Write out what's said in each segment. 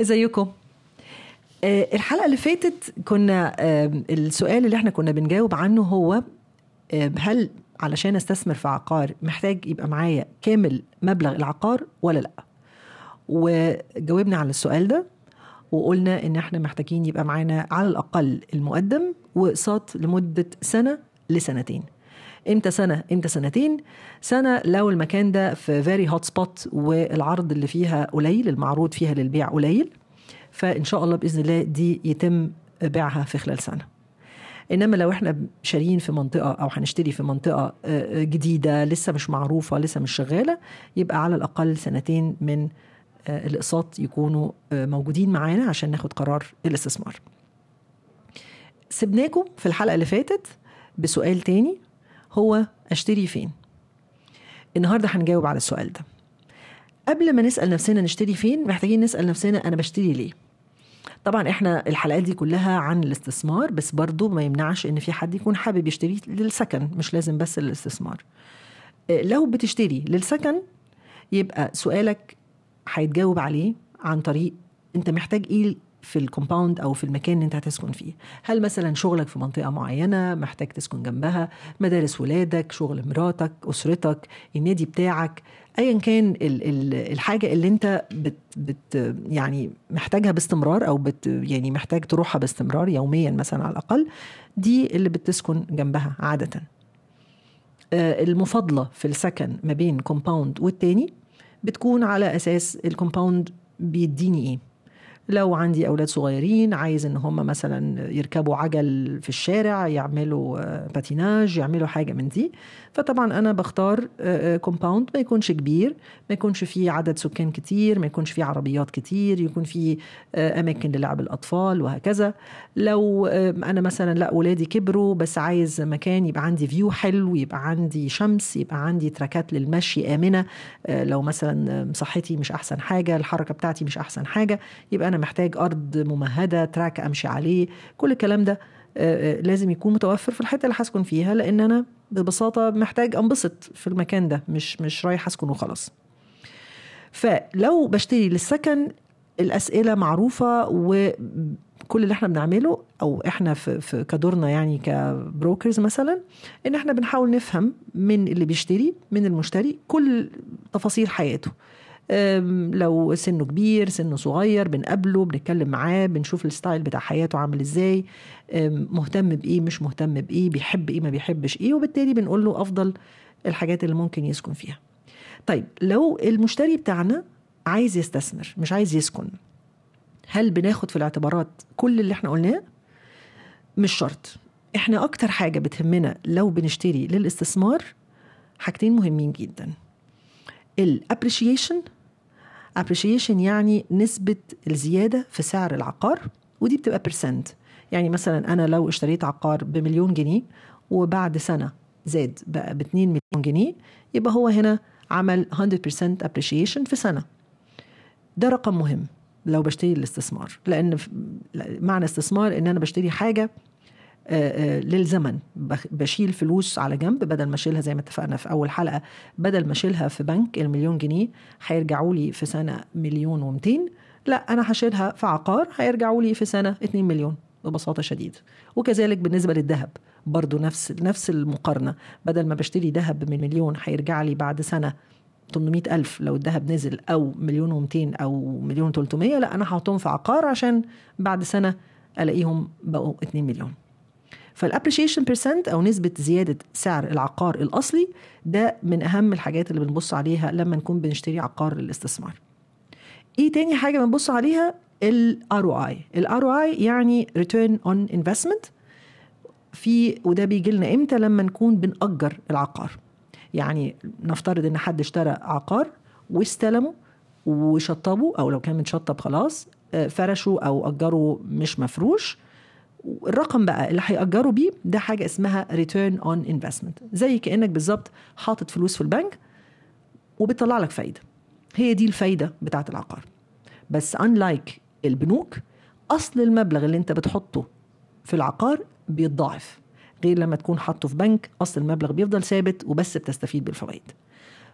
ازيكم؟ آه، الحلقة اللي فاتت كنا السؤال اللي إحنا كنا بنجاوب عنه هو هل علشان استثمر في عقار محتاج يبقى معايا كامل مبلغ العقار ولا لأ؟ وجاوبنا على السؤال ده وقلنا إن إحنا محتاجين يبقى معانا على الأقل المقدم واقساط لمدة سنة لسنتين. إمتى سنة؟ إمتى سنتين؟ سنة لو المكان ده في very hot spot والعرض اللي فيها قليل المعروض فيها للبيع قليل فإن شاء الله بإذن الله دي يتم بيعها في خلال سنة. إنما لو إحنا شاريين في منطقة أو هنشتري في منطقة آه، جديدة لسه مش معروفة لسه مش شغالة يبقى على الأقل سنتين من آه، الأقساط يكونوا آه، موجودين معانا عشان ناخد قرار الاستثمار. سبناكم في الحلقة اللي فاتت بسؤال تاني. هو أشتري فين. النهارده هنجاوب على السؤال ده. قبل ما نسأل نفسنا نشتري فين محتاجين نسأل نفسنا أنا بشتري ليه. طبعا إحنا الحلقات دي كلها عن الاستثمار بس برضو ما يمنعش إن في حد يكون حابب يشتري للسكن مش لازم بس للاستثمار. آه، لو بتشتري للسكن يبقى سؤالك هيتجاوب عليه عن طريق أنت محتاج إيه في الكومباوند أو في المكان اللي أنت هتسكن فيه. هل مثلا شغلك في منطقة معينة محتاج تسكن جنبها؟ مدارس ولادك شغل مراتك أسرتك النادي بتاعك ايا كان ال ال الحاجة اللي أنت بت بت يعني محتاجها باستمرار أو بت يعني محتاج تروحها باستمرار يوميا مثلا على الأقل دي اللي بتسكن جنبها عادة. آه، المفاضله في السكن ما بين كومباوند والتاني بتكون على أساس الكومباوند بيديني إيه؟ لو عندي أولاد صغيرين عايز إن هم مثلا يركبوا عجل في الشارع يعملوا آه، باتيناج يعملوا حاجة من دي. فطبعا أنا بختار compound ما يكونش كبير ما يكونش فيه عدد سكان كتير ما يكونش فيه عربيات كتير يكون فيه آه، أماكن للعب الأطفال وهكذا. لو آه، أنا مثلا لا ولادي كبروا بس عايز مكان يبقى عندي view حلو يبقى عندي شمس يبقى عندي تراكات للمشي آمنة آه، لو مثلا آه، صحتي مش أحسن حاجة الحركة بتاعتي مش أحسن حاجة يبقى أنا محتاج أرض ممهدة track أمشي عليه. كل الكلام ده آه، آه، لازم يكون متوفر في الحتة اللي هسكن فيها لأن أنا ببساطة محتاج أنبسط في المكان ده مش مش رايح أسكن وخلاص. فلو بشتري للسكن الأسئلة معروفة وكل اللي إحنا بنعمله أو إحنا في, في دورنا يعني ك brokers مثلا إن إحنا بنحاول نفهم من اللي بيشتري من المشتري كل تفاصيل حياته. لو سنه كبير سنه صغير بنقابله بنتكلم معاه بنشوف ال style بتاع حياته عامل إزاي مهتم بإيه مش مهتم بإيه بيحب إيه ما بيحبش إيه وبالتالي بنقول له أفضل الحاجات اللي ممكن يسكن فيها. طيب لو المشتري بتاعنا عايز يستثمر مش عايز يسكن هل بناخد في الاعتبارات كل اللي إحنا قلناه؟ مش شرط. إحنا أكتر حاجة بتهمنا لو بنشتري للاستثمار حاجتين مهمين جدا. الابريشيشن appreciation يعني نسبة الزيادة في سعر العقار ودي بتبقى برسنت يعني مثلا أنا لو اشتريت عقار بمليون جنيه وبعد سنة زاد بقى ب 2 مليون جنيه يبقى هو هنا عمل 100% appreciation في سنة. ده رقم مهم لو بشتري الاستثمار لأن معنى استثمار إن أنا بشتري حاجة للزمن. بخ- بشيل فلوس على جنب بدل ما أشيلها زي ما اتفقنا في أول حلقة. بدل ما أشيلها في بنك المليون جنيه هيرجعوا لي في سنة مليون و200 لا أنا هشيلها في عقار هيرجعوا لي في سنة 2 مليون ببساطة شديده وكذلك بالنسبة للذهب برضو نفس نفس المقارنة. بدل ما بشتري ذهب من مليون هيرجع لي بعد سنة 800 ألف. لو الذهب نزل أو مليون و200 أو مليون 300 لا أنا هحطهم في عقار عشان بعد سنة ألاقيهم بقوا 2 مليون. فال appreciation percent أو نسبة زيادة سعر العقار الأصلي ده من أهم الحاجات اللي بنبص عليها لما نكون بنشتري عقار للاستثمار. إيه تاني حاجة بنبص عليها؟ ال ROI ال ROI يعني return on investment. في وده بيجي لنا إمتى؟ لما نكون بنأجر العقار. يعني نفترض إن حد اشترى عقار واستلمه وشطبه أو لو كان متشطب خلاص آه، فرشه أو أجره مش مفروش الرقم بقى اللي هيأجروا بيه ده حاجة اسمها return on investment. زي كأنك بالظبط حاطط فلوس في البنك وبتطلع لك فايدة. هي دي الفايدة بتاعت العقار. بس unlike البنوك أصل المبلغ اللي أنت بتحطه في العقار بيتضاعف. غير لما تكون حاطه في بنك أصل المبلغ بيفضل ثابت وبس بتستفيد بالفوائد.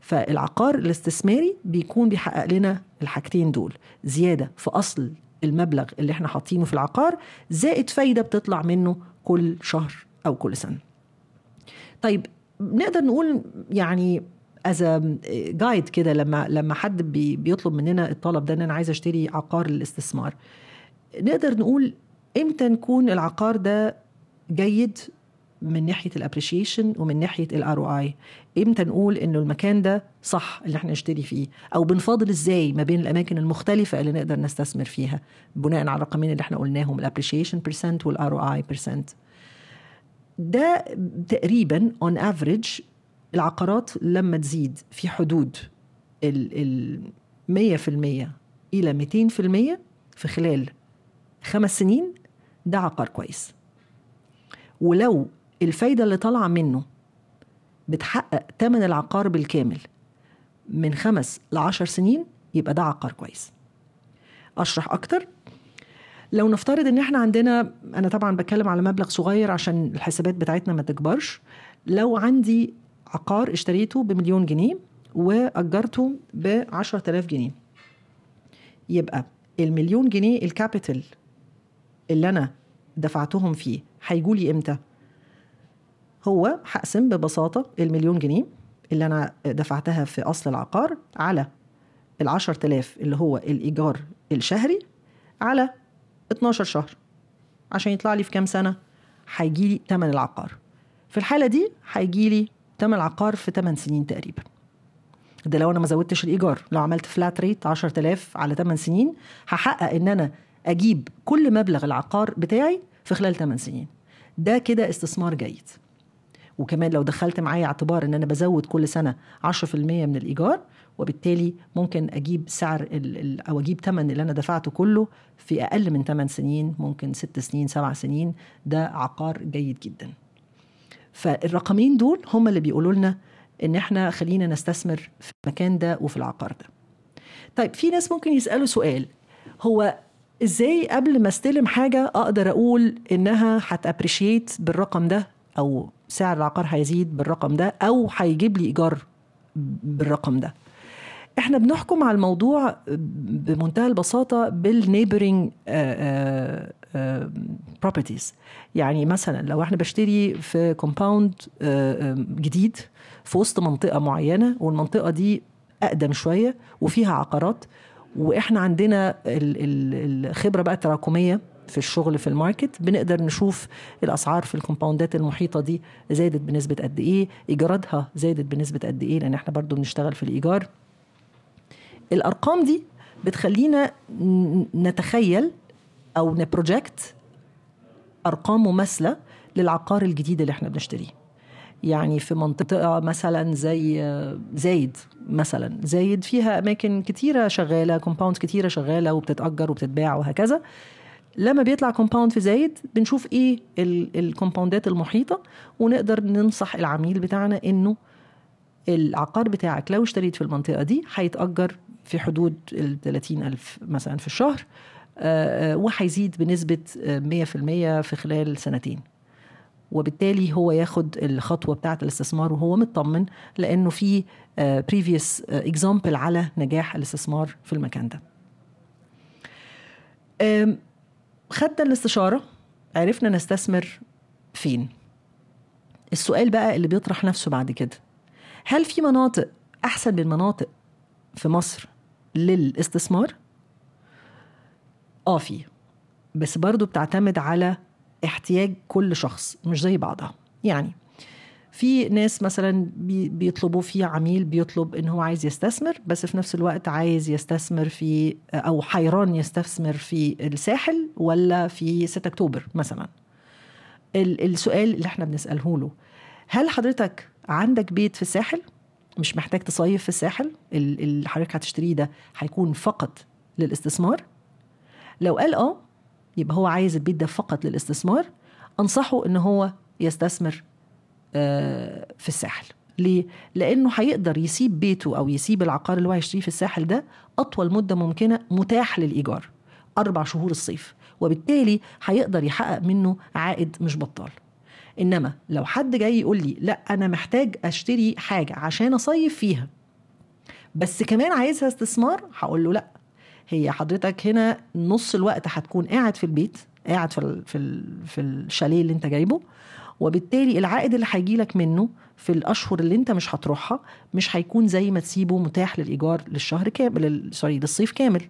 فالعقار الاستثماري بيكون بيحقق لنا الحاجتين دول. زيادة في أصل المبلغ اللي إحنا حاطينه في العقار زائد فايدة بتطلع منه كل شهر أو كل سنة. طيب نقدر نقول يعني as guide كده لما لما حد بي بيطلب مننا الطلب ده إن أنا عايز أشتري عقار للاستثمار نقدر نقول إمتى نكون العقار ده جيد من ناحية ال appreciation ومن ناحية ال ROI إمتى نقول إنه المكان ده صح اللي إحنا نشتري فيه؟ أو بنفاضل إزاي ما بين الأماكن المختلفة اللي نقدر نستثمر فيها؟ بناء على الرقمين اللي إحنا قلناهم ال appreciation percent وال ROI percent ده تقريبا on average العقارات لما تزيد في حدود ال 100% إلى 200% في خلال خمس سنين ده عقار كويس. ولو الفايدة اللي طالعة منه بتحقق تمن العقار بالكامل من خمس لعشر سنين يبقى ده عقار كويس. أشرح أكتر. لو نفترض إن إحنا عندنا أنا طبعا بتكلم على مبلغ صغير عشان الحسابات بتاعتنا ما تكبرش. لو عندي عقار اشتريته بمليون جنيه وأجرته ب 10000 جنيه يبقى المليون جنيه الكابيتال اللي أنا دفعتهم فيه هيجوا لي إمتى؟ هو هقسم ببساطة المليون جنيه اللي أنا دفعتها في أصل العقار على العشر تلاف اللي هو الإيجار الشهري على 12 شهر. عشان يطلع لي في كام سنة؟ هيجي لي تمن العقار. في الحالة دي هيجي لي تمن العقار في 8 سنين تقريبا. ده لو أنا ما زودتش الإيجار لو عملت فلات ريت 10000 على 8 سنين هحقق إن أنا أجيب كل مبلغ العقار بتاعي في خلال 8 سنين. ده كده استثمار جيد. وكمان لو دخلت معايا اعتبار إن أنا بزود كل سنة 10% من الإيجار وبالتالي ممكن أجيب سعر أو أجيب ثمن اللي أنا دفعته كله في أقل من 8 سنين ممكن 6 سنين 7 سنين. ده عقار جيد جدا. فالرقمين دول هم اللي بيقولوا لنا إن إحنا خلينا نستثمر في المكان ده وفي العقار ده. طيب في ناس ممكن يسألوا سؤال هو إزاي قبل ما أستلم حاجة أقدر أقول إنها هت appreciate بالرقم ده أو سعر العقار هيزيد بالرقم ده أو هيجيب لي إيجار بالرقم ده. إحنا بنحكم على الموضوع بمنتهى البساطة بال neighboring properties يعني مثلا لو إحنا بشتري في compound جديد في وسط منطقة معينة والمنطقة دي أقدم شوية وفيها عقارات وإحنا عندنا الخبرة بقى التراكمية في الشغل في ال market بنقدر نشوف الأسعار في ال compoundات المحيطة دي زادت بنسبة قد إيه إيجاراتها زادت بنسبة قد إيه لأن إحنا برضو بنشتغل في الإيجار. الأرقام دي بتخلينا نتخيل أو ن project أرقام مماثلة للعقار الجديد اللي إحنا بنشتريه. يعني في منطقة مثلا زي زايد مثلا. زايد فيها أماكن كتيرة شغالة compounds كتيرة شغالة وبتتأجر وبتتباع وهكذا. لما بيطلع compound في زايد بنشوف إيه ال compoundات المحيطة ونقدر ننصح العميل بتاعنا إنه العقار بتاعك لو اشتريت في المنطقة دي هيتأجر في حدود ال 30 ألف مثلا في الشهر وهيزيد بنسبة 100% في خلال سنتين وبالتالي هو ياخد الخطوة بتاعة الاستثمار وهو مطمن لأنه في previous example على نجاح الاستثمار في المكان ده. خدنا الاستشارة عرفنا نستثمر فين. السؤال بقى اللي بيطرح نفسه بعد كده هل في مناطق أحسن من مناطق في مصر للاستثمار؟ آه في بس برضو بتعتمد على احتياج كل شخص مش زي بعضها يعني في ناس مثلا بيطلبوا في عميل بيطلب إن هو عايز يستثمر بس في نفس الوقت عايز يستثمر في أو حيران يستثمر في الساحل ولا في 6 أكتوبر مثلا. السؤال اللي إحنا بنسأله له هل حضرتك عندك بيت في الساحل؟ مش محتاج تصيف في الساحل اللي حضرتك هتشتريه ده هيكون فقط للاستثمار؟ لو قال آه يبقى هو عايز البيت ده فقط للاستثمار أنصحه إن هو يستثمر في الساحل. ليه؟ لأنه هيقدر يسيب بيته أو يسيب العقار اللي هو هيشتريه في الساحل ده أطول مدة ممكنة متاح للإيجار أربع شهور الصيف وبالتالي هيقدر يحقق منه عائد مش بطال. إنما لو حد جاي يقول لي لا أنا محتاج أشتري حاجة عشان أصيف فيها بس كمان عايزها استثمار هقول له لا. هي حضرتك هنا نص الوقت هتكون قاعد في البيت قاعد في في في الشاليه اللي أنت جايبه وبالتالي العائد اللي هيجي لك منه في الأشهر اللي انت مش هتروحها مش هيكون زي ما تسيبه متاح للإيجار للشهر كامل sorry للصيف كامل.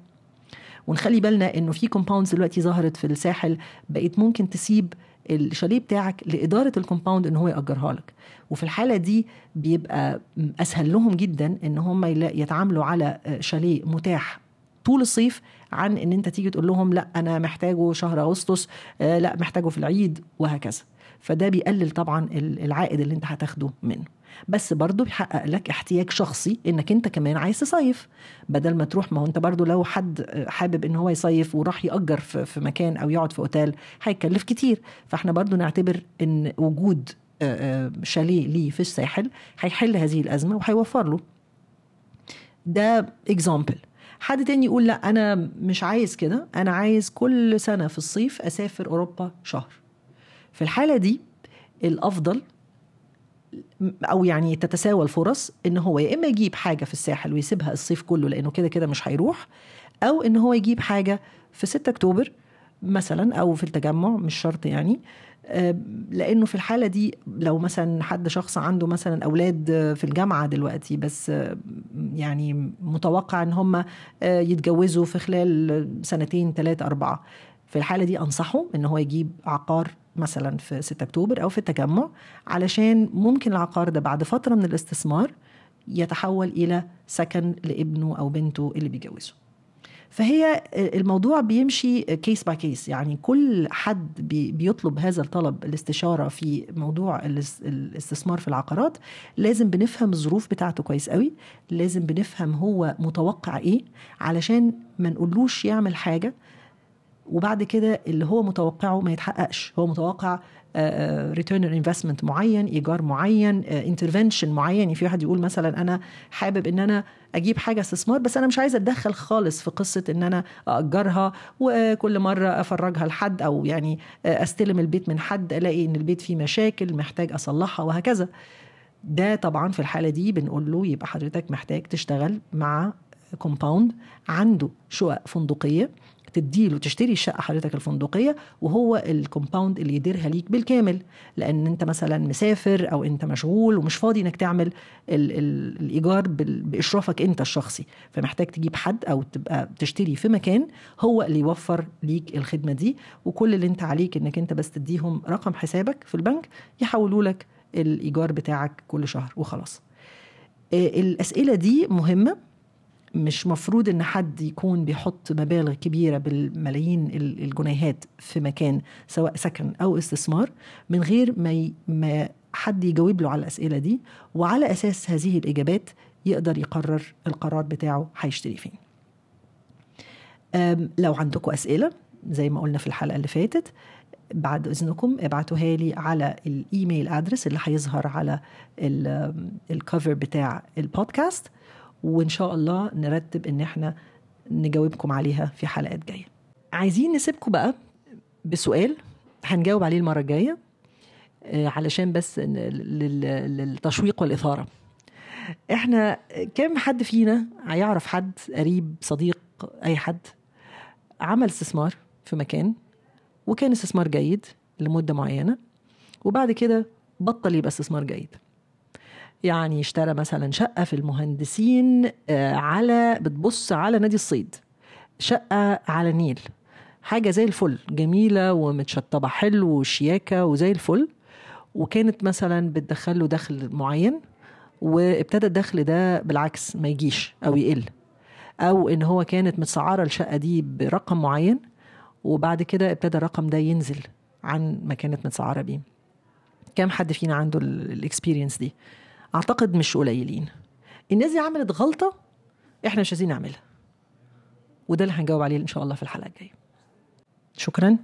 ونخلي بالنا إنه في compounds دلوقتي ظهرت في الساحل بقيت ممكن تسيب الشاليه بتاعك لإدارة ال compound إن هو يأجرها لك. وفي الحالة دي بيبقى أسهل لهم جدا إن هم يتعاملوا على شاليه متاح طول الصيف عن إن أنت تيجي تقول لهم لأ أنا محتاجه شهر أغسطس لأ محتاجه في العيد وهكذا. فده بيقلل طبعا العائد اللي انت هتاخده منه. بس برضه بيحقق لك احتياج شخصي انك انت كمان عايز تصيف. بدل ما تروح ما هو انت برضه لو حد حابب ان هو يصيف وراح يأجر في مكان أو يقعد في أوتيل هيكلف كتير. فاحنا برضه نعتبر إن وجود شاليه ليه في الساحل هيحل هذه الأزمة وهيوفر له. ده اكزامبل حد تاني يقول لا أنا مش عايز كده. أنا عايز كل سنة في الصيف أسافر أوروبا شهر. في الحالة دي الأفضل أو يعني تتساوى الفرص إن هو يا إما يجيب حاجة في الساحل ويسيبها الصيف كله لأنه كده كده مش هيروح أو إن هو يجيب حاجة في 6 أكتوبر مثلا أو في التجمع مش شرط يعني لأنه في الحالة دي لو مثلا حد شخص عنده مثلا أولاد في الجامعة دلوقتي بس يعني متوقع إن هم يتجوزوا في خلال سنتين ثلاثة أربعة في الحالة دي أنصحه إن هو يجيب عقار مثلا في 6 أكتوبر أو في التجمع علشان ممكن العقار ده بعد فترة من الاستثمار يتحول إلى سكن لابنه أو بنته اللي بيجوزه فهي الموضوع بيمشي case by case يعني كل حد بيطلب هذا الطلب الاستشارة في موضوع الاستثمار في العقارات لازم بنفهم الظروف بتاعته كويس قوي لازم بنفهم هو متوقع إيه علشان ما نقولوش يعمل حاجة وبعد كده اللي هو متوقعه ما يتحققش. هو متوقع return uh, investment معين إيجار معين intervention uh, معين. يعني في واحد يقول مثلا أنا حابب إن أنا أجيب حاجة استثمار بس أنا مش عايزه أتدخل خالص في قصة إن أنا اجرها وكل مرة أفرجها لحد أو يعني أستلم البيت من حد ألاقي إن البيت فيه مشاكل محتاج أصلحها وهكذا. ده طبعا في الحالة دي بنقول له يبقى حضرتك محتاج تشتغل مع compound عنده شقق فندقية. تديله تشتري الشقه حضرتك الفندقية وهو الكومباوند اللي يديرها ليك بالكامل. لأن أنت مثلا مسافر أو أنت مشغول ومش فاضي إنك تعمل ال ال الإيجار بإشرافك أنت الشخصي. فمحتاج تجيب حد أو تبقى تشتري في مكان هو اللي يوفر ليك الخدمة دي. وكل اللي أنت عليك إنك أنت بس تديهم رقم حسابك في البنك يحولوا لك الإيجار بتاعك كل شهر وخلاص. الأسئلة دي مهمة. مش مفروض إن حد يكون بيحط مبالغ كبيرة بالملايين الجنيهات في مكان سواء سكن أو استثمار من غير ما. ما حد يجاوب له على الأسئلة دي وعلى أساس هذه الإجابات يقدر يقرر القرار بتاعه هيشتري فين. لو عندكم أسئلة زي ما قلنا في الحلقة اللي فاتت بعد إذنكم ابعتوها لي على الإيميل أدرس اللي هيظهر على الكفر بتاع البودكاست وإن شاء الله نرتب إن إحنا نجاوبكم عليها في حلقات جاية. عايزين نسيبكم بقى بسؤال هنجاوب عليه المرة الجاية علشان بس للتشويق والإثارة. إحنا كم حد فينا هيعرف حد قريب صديق أي حد عمل استثمار في مكان وكان استثمار جيد لمدة معينة وبعد كده بطل يبقى استثمار جيد؟ يعني اشترى مثلا شقة في المهندسين على بتبص على نادي الصيد. شقة على النيل حاجة زي الفل. جميلة ومتشطبة حلو وشياكة وزي الفل. وكانت مثلا بتدخل له دخل معين وابتدى الدخل ده بالعكس ما يجيش أو يقل. أو إن هو كانت متسعرة الشقة دي برقم معين وبعد كده ابتدى الرقم ده ينزل عن ما كانت متسعرة بيه. كم حد فينا عنده الاكسبيرينس دي؟ أعتقد مش قليلين. الناس دي عملت غلطة إحنا مش عايزين نعملها. وده اللي هنجاوب عليه إن شاء الله في الحلقة الجاية. شكرا.